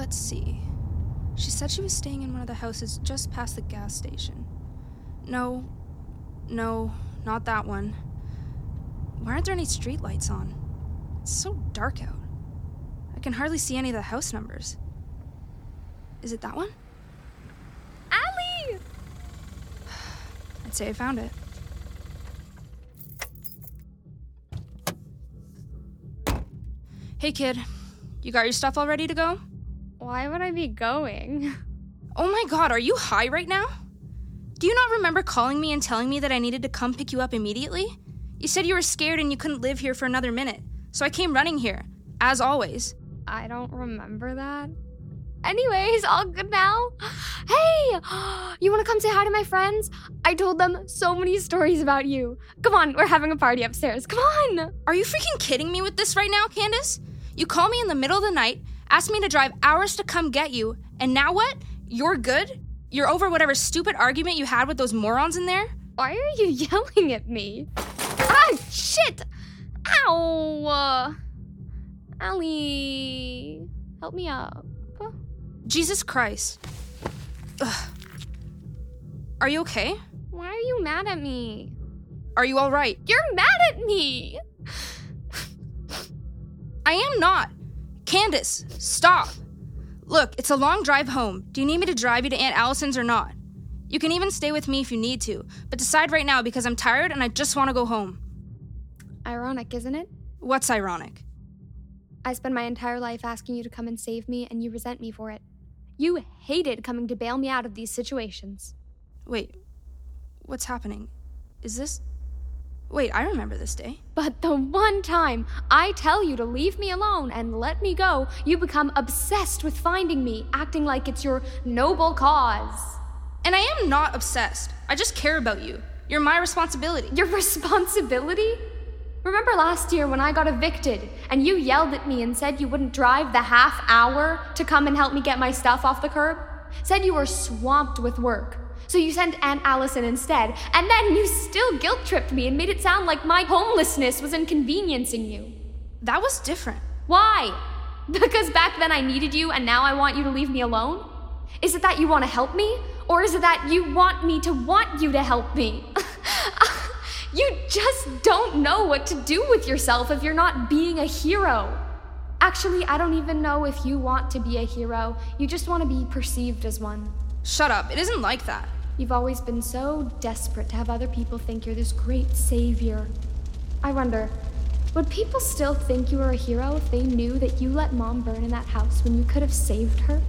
Let's see. She said she was staying in one of the houses just past the gas station. No, no, not that one. Why aren't there any streetlights on? It's so dark out. I can hardly see any of the house numbers. Is it that one? Allie! I'd say I found it. Hey, kid. You got your stuff all ready to go? Why would I be going? Oh my god, are you high right now? Do you not remember calling me and telling me that I needed to come pick you up immediately? You said you were scared and you couldn't live here for another minute, so I came running here, as always. I don't remember that. Anyways, all good now. Hey, you want to come say hi to my friends? I told them so many stories about you. Come on, we're having a party upstairs. Come on. Are you freaking kidding me with this right now, Candace? You call me in the middle of the night, ask me to drive hours to come get you, and now what? You're good? You're over whatever stupid argument you had with those morons in there? Why are you yelling at me? Ah, shit! Ow! Uh, Allie, help me up. Jesus Christ. Ugh. Are you okay? Why are you mad at me? Are you alright? You're mad at me! I am not. Candace, stop. Look, it's a long drive home. Do you need me to drive you to Aunt Allison's or not? You can even stay with me if you need to, but decide right now because I'm tired and I just want to go home. Ironic, isn't it? What's ironic? I spent my entire life asking you to come and save me, and you resent me for it. You hated coming to bail me out of these situations. Wait, what's happening? Is this. Wait, I remember this day. But the one time I tell you to leave me alone and let me go, you become obsessed with finding me, acting like it's your noble cause. And I am not obsessed. I just care about you. You're my responsibility. Your responsibility? Remember last year when I got evicted and you yelled at me and said you wouldn't drive the half hour to come and help me get my stuff off the curb? Said you were swamped with work. So you sent Aunt Allison instead, and then you still guilt tripped me and made it sound like my homelessness was inconveniencing you. That was different. Why? Because back then I needed you and now I want you to leave me alone? Is it that you want to help me? Or is it that you want me to want you to help me? you just don't know what to do with yourself if you're not being a hero. Actually, I don't even know if you want to be a hero. You just want to be perceived as one. Shut up. It isn't like that. You've always been so desperate to have other people think you're this great savior. I wonder, would people still think you were a hero if they knew that you let mom burn in that house when you could have saved her?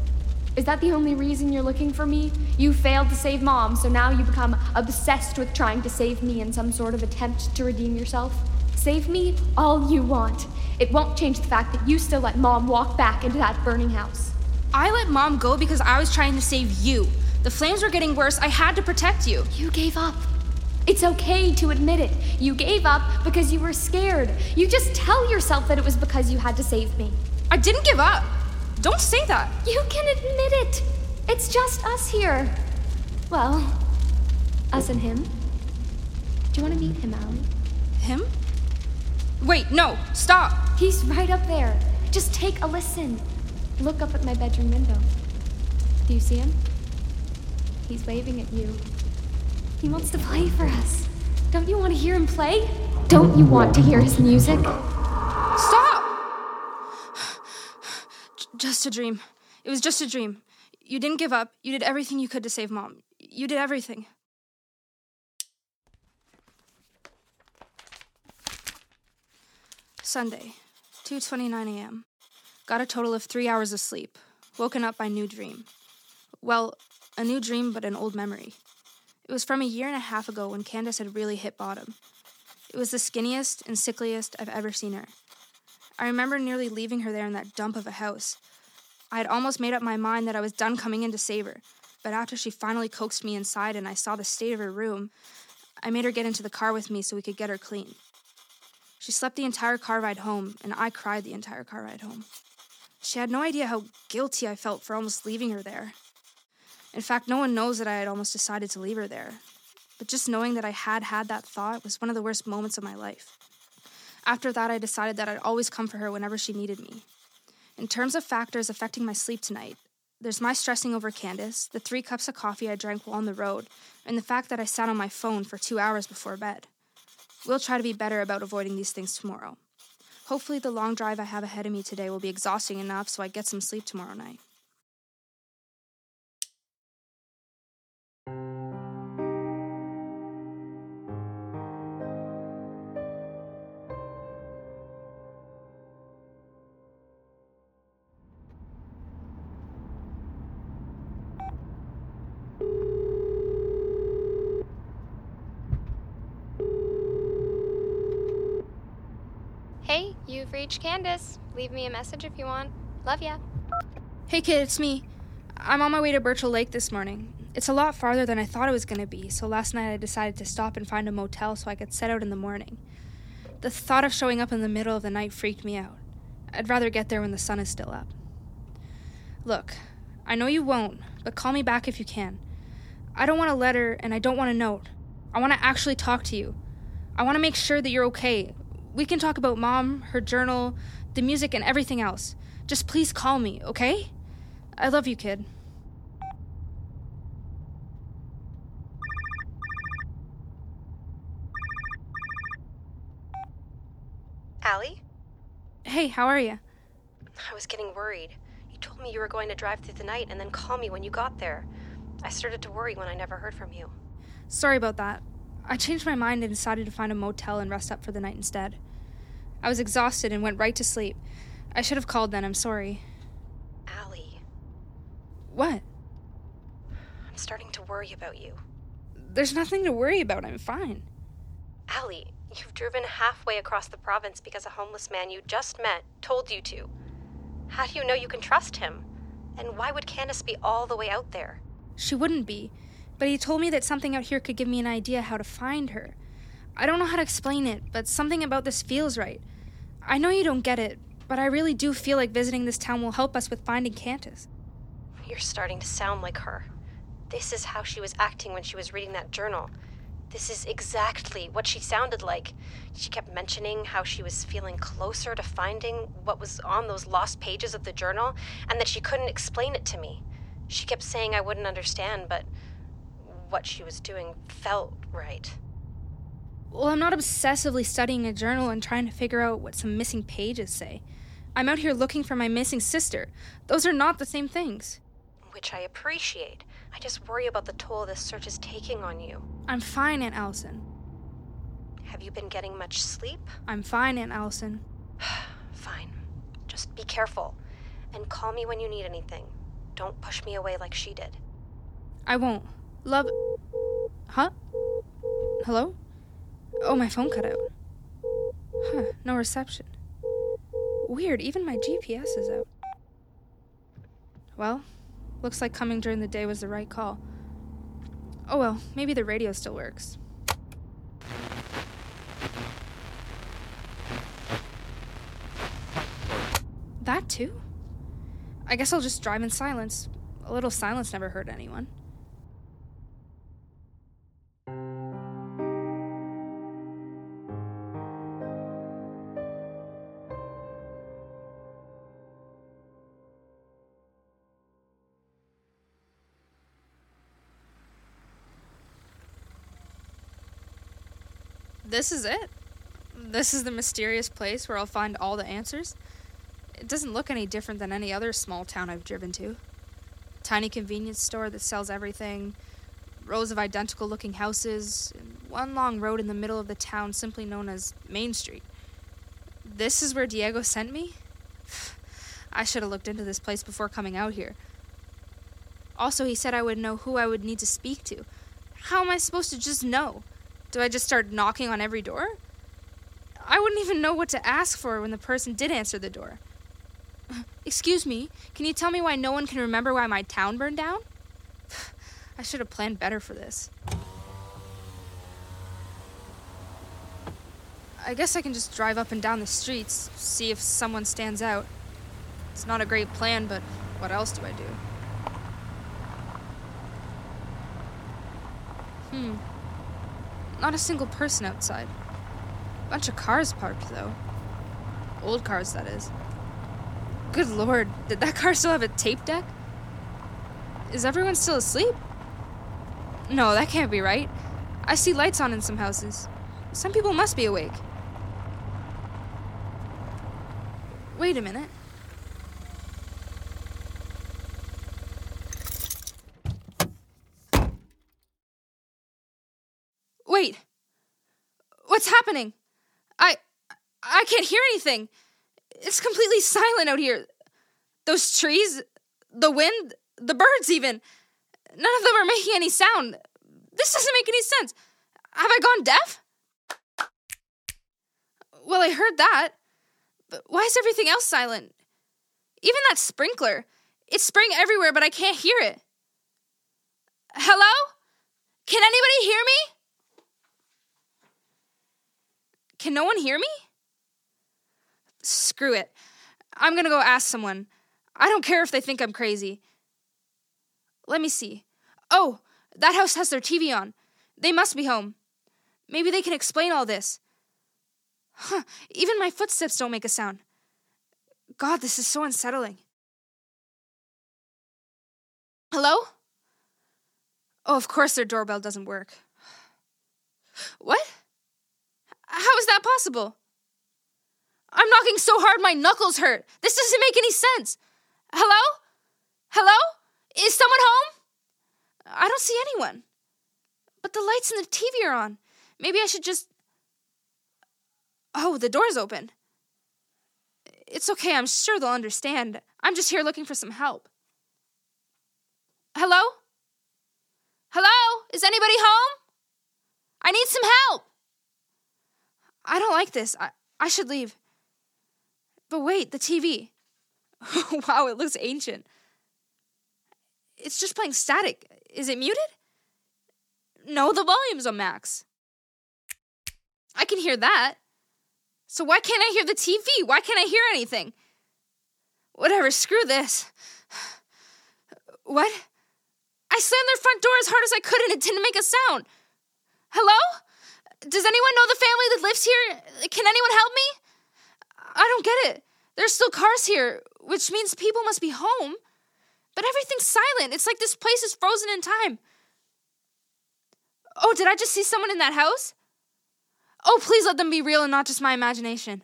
Is that the only reason you're looking for me? You failed to save mom, so now you become obsessed with trying to save me in some sort of attempt to redeem yourself? Save me all you want. It won't change the fact that you still let mom walk back into that burning house. I let mom go because I was trying to save you. The flames were getting worse. I had to protect you. You gave up. It's okay to admit it. You gave up because you were scared. You just tell yourself that it was because you had to save me. I didn't give up. Don't say that. You can admit it. It's just us here. Well, us and him. Do you want to meet him, Allie? Him? Wait, no, stop. He's right up there. Just take a listen. Look up at my bedroom window. Do you see him? He's waving at you. He wants to play for us. Don't you want to hear him play? Don't you want to hear his music? Stop! Just a dream. It was just a dream. You didn't give up. You did everything you could to save mom. You did everything. Sunday, 2:29 a.m. Got a total of 3 hours of sleep. Woken up by new dream. Well, a new dream but an old memory. It was from a year and a half ago when Candace had really hit bottom. It was the skinniest and sickliest I've ever seen her. I remember nearly leaving her there in that dump of a house. I had almost made up my mind that I was done coming in to save her, but after she finally coaxed me inside and I saw the state of her room, I made her get into the car with me so we could get her clean. She slept the entire car ride home, and I cried the entire car ride home. She had no idea how guilty I felt for almost leaving her there. In fact, no one knows that I had almost decided to leave her there. But just knowing that I had had that thought was one of the worst moments of my life. After that, I decided that I'd always come for her whenever she needed me. In terms of factors affecting my sleep tonight, there's my stressing over Candace, the three cups of coffee I drank while on the road, and the fact that I sat on my phone for two hours before bed. We'll try to be better about avoiding these things tomorrow. Hopefully, the long drive I have ahead of me today will be exhausting enough so I get some sleep tomorrow night. Candace. Leave me a message if you want. Love ya. Hey kid, it's me. I'm on my way to Burchell Lake this morning. It's a lot farther than I thought it was going to be, so last night I decided to stop and find a motel so I could set out in the morning. The thought of showing up in the middle of the night freaked me out. I'd rather get there when the sun is still up. Look, I know you won't, but call me back if you can. I don't want a letter and I don't want a note. I want to actually talk to you. I want to make sure that you're okay. We can talk about mom, her journal, the music, and everything else. Just please call me, okay? I love you, kid. Allie? Hey, how are you? I was getting worried. You told me you were going to drive through the night and then call me when you got there. I started to worry when I never heard from you. Sorry about that. I changed my mind and decided to find a motel and rest up for the night instead. I was exhausted and went right to sleep. I should have called then, I'm sorry. Allie, What? I'm starting to worry about you. There's nothing to worry about, I'm fine. Allie, you've driven halfway across the province because a homeless man you just met told you to. How do you know you can trust him? And why would Candace be all the way out there? She wouldn't be, but he told me that something out here could give me an idea how to find her. I don't know how to explain it, but something about this feels right. I know you don't get it, but I really do feel like visiting this town will help us with finding Candace. You're starting to sound like her. This is how she was acting when she was reading that journal. This is exactly what she sounded like. She kept mentioning how she was feeling closer to finding what was on those lost pages of the journal and that she couldn't explain it to me. She kept saying I wouldn't understand, but what she was doing felt right. Well, I'm not obsessively studying a journal and trying to figure out what some missing pages say. I'm out here looking for my missing sister. Those are not the same things. Which I appreciate. I just worry about the toll this search is taking on you. I'm fine, Aunt Allison. Have you been getting much sleep? I'm fine, Aunt Allison. Fine. Just be careful. And call me when you need anything. Don't push me away like she did. I won't. Love. Huh? Hello? Oh, my phone cut out. Huh, no reception. Weird, even my GPS is out. Well, looks like coming during the day was the right call. Oh well, maybe the radio still works. That too? I guess I'll just drive in silence. A little silence never hurt anyone. This is it. This is the mysterious place where I'll find all the answers. It doesn't look any different than any other small town I've driven to. Tiny convenience store that sells everything, rows of identical looking houses, one long road in the middle of the town simply known as Main Street. This is where Diego sent me? I should have looked into this place before coming out here. Also, he said I would know who I would need to speak to. How am I supposed to just know? Do I just start knocking on every door? I wouldn't even know what to ask for when the person did answer the door. Excuse me, can you tell me why no one can remember why my town burned down? I should have planned better for this. I guess I can just drive up and down the streets, see if someone stands out. It's not a great plan, but what else do I do? Hmm. Not a single person outside. A Bunch of cars parked, though. Old cars, that is. Good lord, did that car still have a tape deck? Is everyone still asleep? No, that can't be right. I see lights on in some houses. Some people must be awake. Wait a minute. Wait. What's happening? I I can't hear anything. It's completely silent out here. Those trees, the wind, the birds even. None of them are making any sound. This doesn't make any sense. Have I gone deaf? Well, I heard that. But why is everything else silent? Even that sprinkler. It's spraying everywhere, but I can't hear it. Hello? Can anybody hear me? Can no one hear me? Screw it. I'm gonna go ask someone. I don't care if they think I'm crazy. Let me see. Oh, that house has their TV on. They must be home. Maybe they can explain all this. Huh, even my footsteps don't make a sound. God, this is so unsettling. Hello? Oh, of course their doorbell doesn't work. What? How is that possible? I'm knocking so hard my knuckles hurt. This doesn't make any sense. Hello? Hello? Is someone home? I don't see anyone. But the lights in the TV are on. Maybe I should just. Oh, the door's open. It's okay, I'm sure they'll understand. I'm just here looking for some help. Hello? Hello? Is anybody home? I need some help. I don't like this. I, I should leave. But wait, the TV. wow, it looks ancient. It's just playing static. Is it muted? No, the volume's on max. I can hear that. So why can't I hear the TV? Why can't I hear anything? Whatever, screw this. What? I slammed their front door as hard as I could and it didn't make a sound. Hello? Does anyone know the family that lives here? Can anyone help me? I don't get it. There's still cars here, which means people must be home. But everything's silent. It's like this place is frozen in time. Oh, did I just see someone in that house? Oh, please let them be real and not just my imagination.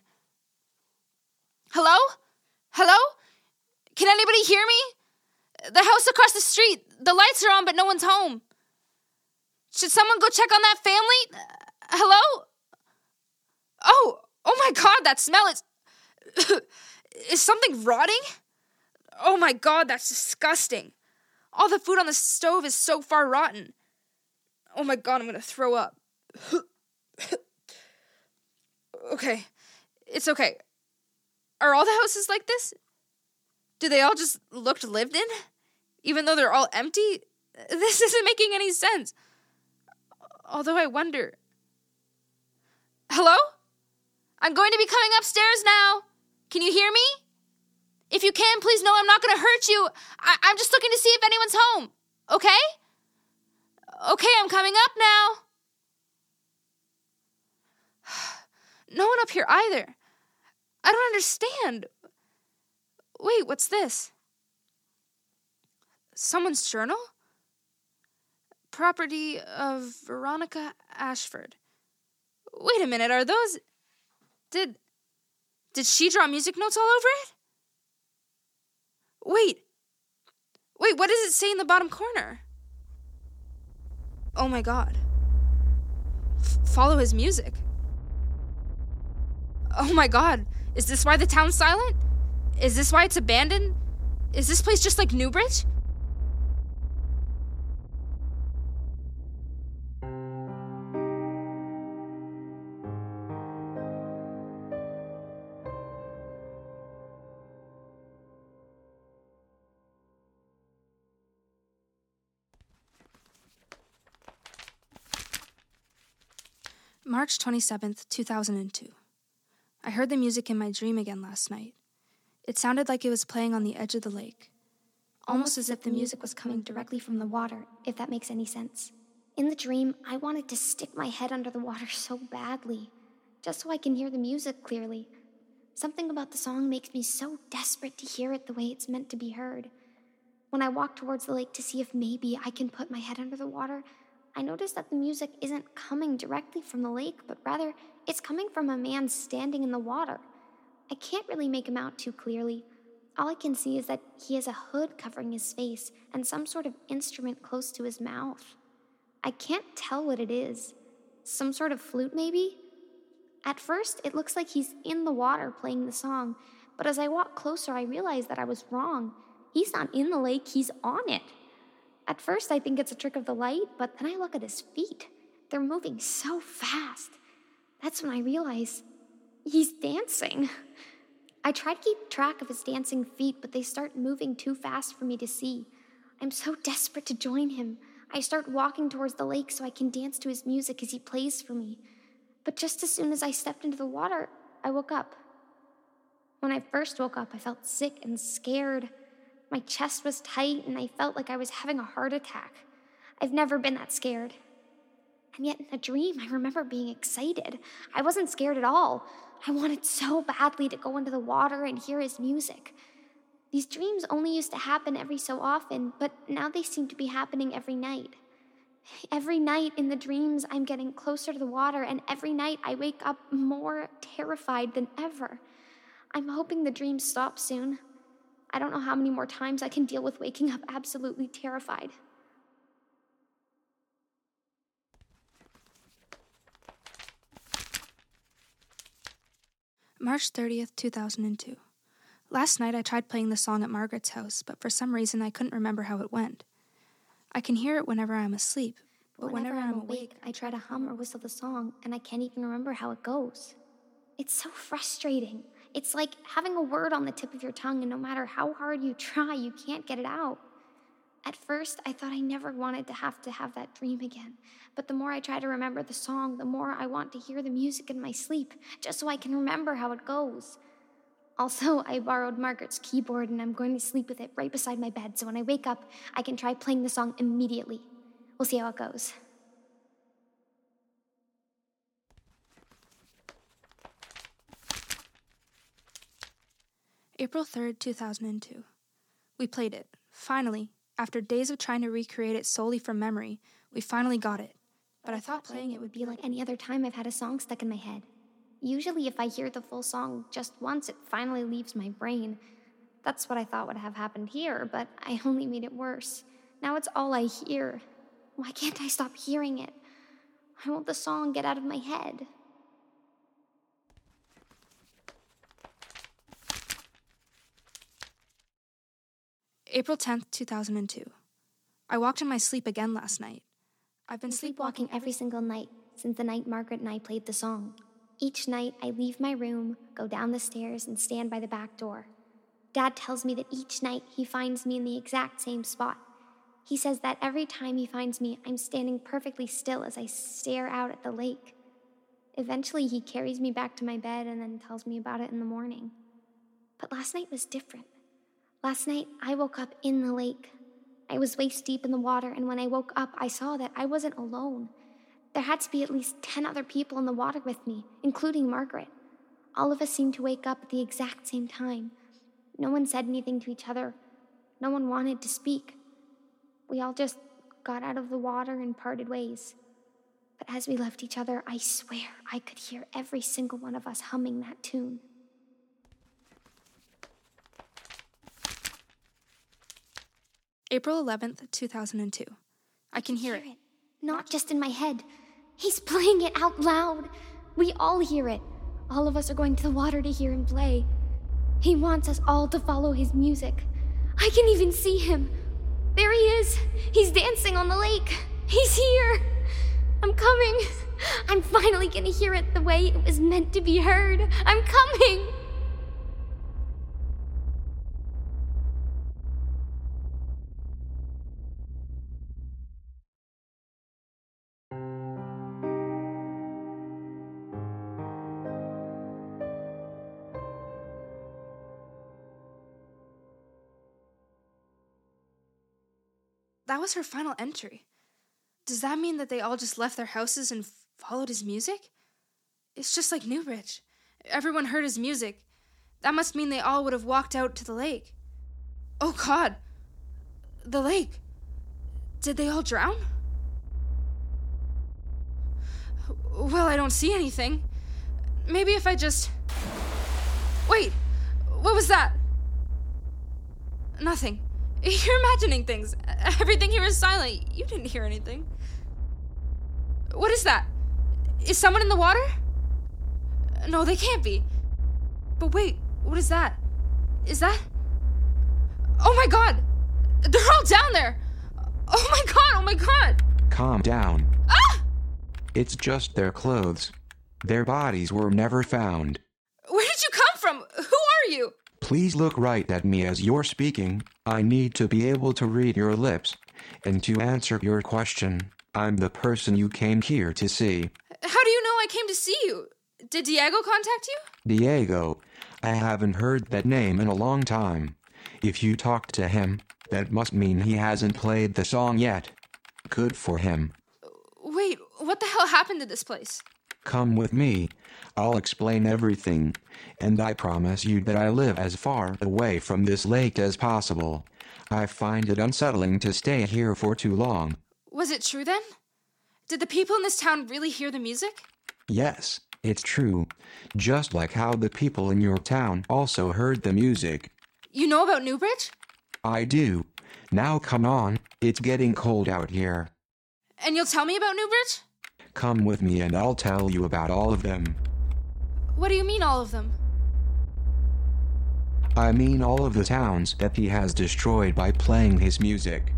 Hello? Hello? Can anybody hear me? The house across the street. The lights are on, but no one's home. Should someone go check on that family? Hello? Oh, oh my god, that smell is. is something rotting? Oh my god, that's disgusting. All the food on the stove is so far rotten. Oh my god, I'm gonna throw up. okay, it's okay. Are all the houses like this? Do they all just look lived in? Even though they're all empty? This isn't making any sense. Although I wonder. Hello? I'm going to be coming upstairs now. Can you hear me? If you can, please know I'm not going to hurt you. I- I'm just looking to see if anyone's home. Okay? Okay, I'm coming up now. No one up here either. I don't understand. Wait, what's this? Someone's journal? Property of Veronica Ashford. Wait a minute, are those. Did. Did she draw music notes all over it? Wait. Wait, what does it say in the bottom corner? Oh my god. F- follow his music. Oh my god. Is this why the town's silent? Is this why it's abandoned? Is this place just like Newbridge? March 27th, 2002. I heard the music in my dream again last night. It sounded like it was playing on the edge of the lake. Almost as if the music was coming directly from the water, if that makes any sense. In the dream, I wanted to stick my head under the water so badly, just so I can hear the music clearly. Something about the song makes me so desperate to hear it the way it's meant to be heard. When I walk towards the lake to see if maybe I can put my head under the water, I notice that the music isn't coming directly from the lake, but rather it's coming from a man standing in the water. I can't really make him out too clearly. All I can see is that he has a hood covering his face and some sort of instrument close to his mouth. I can't tell what it is. Some sort of flute, maybe? At first, it looks like he's in the water playing the song, but as I walk closer, I realize that I was wrong. He's not in the lake, he's on it. At first, I think it's a trick of the light, but then I look at his feet. They're moving so fast. That's when I realize he's dancing. I try to keep track of his dancing feet, but they start moving too fast for me to see. I'm so desperate to join him. I start walking towards the lake so I can dance to his music as he plays for me. But just as soon as I stepped into the water, I woke up. When I first woke up, I felt sick and scared. My chest was tight and I felt like I was having a heart attack. I've never been that scared. And yet, in a dream, I remember being excited. I wasn't scared at all. I wanted so badly to go into the water and hear his music. These dreams only used to happen every so often, but now they seem to be happening every night. Every night in the dreams, I'm getting closer to the water, and every night I wake up more terrified than ever. I'm hoping the dreams stop soon. I don't know how many more times I can deal with waking up absolutely terrified. March 30th, 2002. Last night I tried playing the song at Margaret's house, but for some reason I couldn't remember how it went. I can hear it whenever I'm asleep, but whenever, whenever, I'm awake, I try to hum or whistle the song, and I can't even remember how it goes. It's so frustrating. It's like having a word on the tip of your tongue, and no matter how hard you try, you can't get it out. At first, I thought I never wanted to have to have that dream again. But the more I try to remember the song, the more I want to hear the music in my sleep, just so I can remember how it goes. Also, I borrowed Margaret's keyboard and I'm going to sleep with it right beside my bed, so when I wake up, I can try playing the song immediately. We'll see how it goes. April 3rd, 2002. We played it. Finally, after days of trying to recreate it solely from memory, we finally got it. But I thought playing it would be like any other time I've had a song stuck in my head. Usually, if I hear the full song just once, it finally leaves my brain. That's what I thought would have happened here, but I only made it worse. Now it's all I hear. Why can't I stop hearing it? Why won't the song get out of my head. April 10th, 2002. I walked in my sleep again last night. I've been been sleepwalking every single night since the night Margaret and I played the song. Each night, I leave my room, go down the stairs, and stand by the back door. Dad tells me that each night he finds me in the exact same spot. He says that every time he finds me, I'm standing perfectly still as I stare out at the lake. Eventually, he carries me back to my bed and then tells me about it in the morning. But last night was different. Last night, I woke up in the lake. I was waist deep in the water, and when I woke up, I saw that I wasn't alone. There had to be at least 10 other people in the water with me, including Margaret. All of us seemed to wake up at the exact same time. No one said anything to each other. No one wanted to speak. We all just got out of the water and parted ways. But as we left each other, I swear I could hear every single one of us humming that tune. April 11th, 2002. I can hear it. Not just in my head. He's playing it out loud. We all hear it. All of us are going to the water to hear him play. He wants us all to follow his music. I can even see him. There he is. He's dancing on the lake. He's here. I'm coming. I'm finally gonna hear it the way it was meant to be heard. I'm coming. Was her final entry. Does that mean that they all just left their houses and followed his music? It's just like Newbridge. Everyone heard his music, That must mean they all would have walked out to the lake. Oh, God. The lake. Did they all drown? Well, I don't see anything. Maybe if I just. Wait! What was that? Nothing. You're imagining things. Everything here is silent. You didn't hear anything. What is that? Is someone in the water? No, they can't be. But wait, what is that? Is that. Oh my god! They're all down there! Oh my god, oh my god! Calm down. Ah! It's just their clothes. Their bodies were never found. Where did you come from? Who are you? Please look right at me as you're speaking. I need to be able to read your lips. And to answer your question, I'm the person you came here to see. How do you know I came to see you? Did Diego contact you? Diego. I haven't heard that name in a long time. If you talked to him, that must mean he hasn't played the song yet. Good for him. Wait, what the hell happened to this place? Come with me. I'll explain everything. And I promise you that I live as far away from this lake as possible. I find it unsettling to stay here for too long. Was it true then? Did the people in this town really hear the music? Yes, it's true. Just like how the people in your town also heard the music. You know about Newbridge? I do. Now come on, it's getting cold out here. And you'll tell me about Newbridge? Come with me and I'll tell you about all of them. What do you mean, all of them? I mean all of the towns that he has destroyed by playing his music.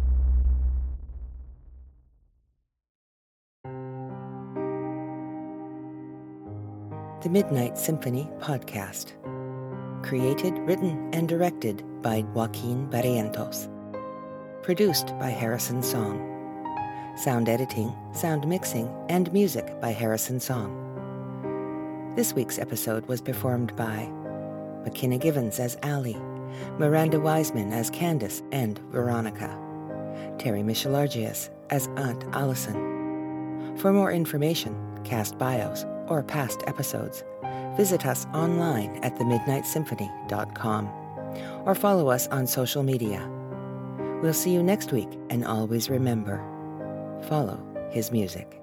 The Midnight Symphony Podcast. Created, written, and directed by Joaquin Barrientos. Produced by Harrison Song. Sound editing, sound mixing, and music by Harrison Song. This week's episode was performed by McKenna Givens as Allie, Miranda Wiseman as Candace and Veronica, Terry Michelargius as Aunt Allison. For more information, cast bios, or past episodes, visit us online at themidnightsymphony.com or follow us on social media. We'll see you next week, and always remember follow his music.